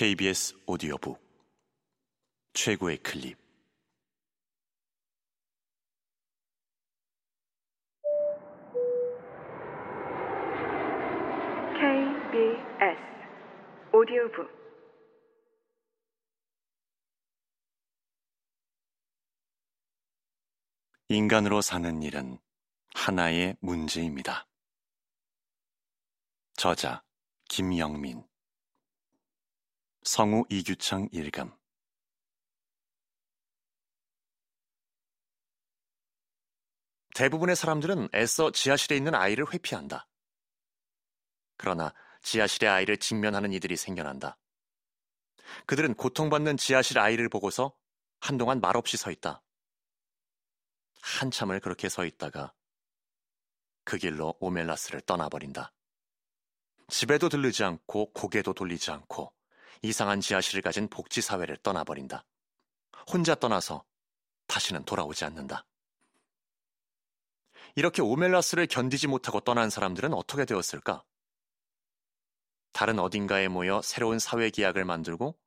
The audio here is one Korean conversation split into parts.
KBS 오디오북. 최고의 클립. KBS 오디오북. 인간으로 사는 일은 하나의 문제입니다. 저자 김영민 성우 이규창 일감 대부분의 사람들은 애써 지하실에 있는 아이를 회피한다. 그러나 지하실의 아이를 직면하는 이들이 생겨난다. 그들은 고통받는 지하실 아이를 보고서 한동안 말없이 서 있다. 한참을 그렇게 서 있다가 그 길로 오멜라스를 떠나버린다. 집에도 들르지 않고 고개도 돌리지 않고 이상한 지하실을 가진 복지사회를 떠나버린다. 혼자 떠나서 다시는 돌아오지 않는다. 이렇게 오멜라스를 견디지 못하고 떠난 사람들은 어떻게 되었을까? 다른 어딘가에 모여 새로운 사회 계약을 만들고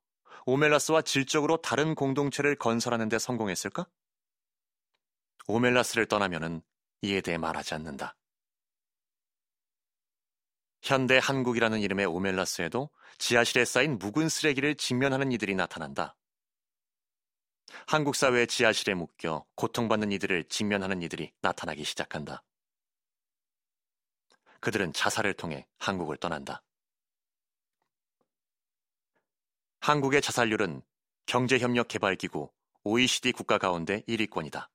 오멜라스와 질적으로 다른 공동체를 건설하는 데 성공했을까? 오멜라스를 떠나면은 이에 대해 말하지 않는다. 현대 한국이라는 이름의 오멜라스에도 지하실에 쌓인 묵은 쓰레기를 직면하는 이들이 나타난다. 한국 사회의 지하실에 묶여 고통받는 이들을 직면하는 이들이 나타나기 시작한다. 그들은 자살을 통해 한국을 떠난다. 한국의 자살률은 경제협력개발기구 OECD 국가 가운데 1위권이다.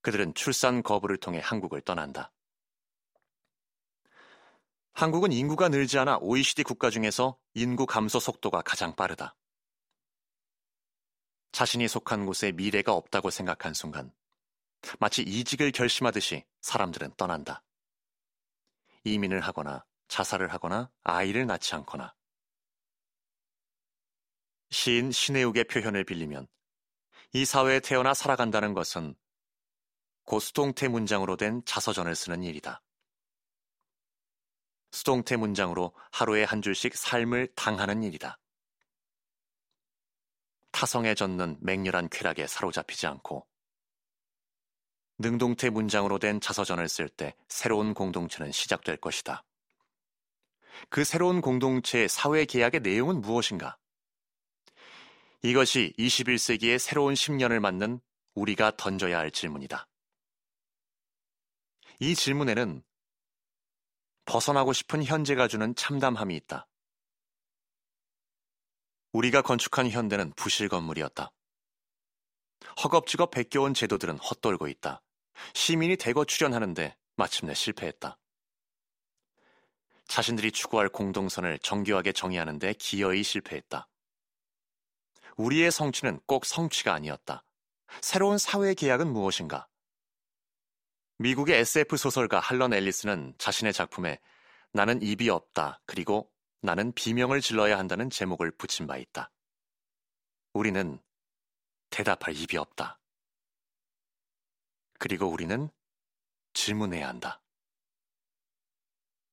그들은 출산 거부를 통해 한국을 떠난다. 한국은 인구가 늘지 않아 OECD 국가 중에서 인구 감소 속도가 가장 빠르다. 자신이 속한 곳에 미래가 없다고 생각한 순간 마치 이직을 결심하듯이 사람들은 떠난다. 이민을 하거나 자살을 하거나 아이를 낳지 않거나 시인 신혜욱의 표현을 빌리면 이 사회에 태어나 살아간다는 것은 고수동태 문장으로 된 자서전을 쓰는 일이다. 수동태 문장으로 하루에 한 줄씩 삶을 당하는 일이다. 타성에 젖는 맹렬한 쾌락에 사로잡히지 않고 능동태 문장으로 된 자서전을 쓸 때 새로운 공동체는 시작될 것이다. 그 새로운 공동체의 사회 계약의 내용은 무엇인가? 이것이 21세기의 새로운 10년을 맞는 우리가 던져야 할 질문이다. 이 질문에는 벗어나고 싶은 현재가 주는 참담함이 있다. 우리가 건축한 현대는 부실 건물이었다. 허겁지겁 베껴온 제도들은 헛돌고 있다. 시민이 대거 출연하는데 마침내 실패했다. 자신들이 추구할 공동선을 정교하게 정의하는데 기어이 실패했다. 우리의 성취는 꼭 성취가 아니었다. 새로운 사회 계약은 무엇인가? 미국의 SF 소설가 할런 앨리스는 자신의 작품에 나는 입이 없다. 그리고 나는 비명을 질러야 한다는 제목을 붙인 바 있다. 우리는 대답할 입이 없다. 그리고 우리는 질문해야 한다.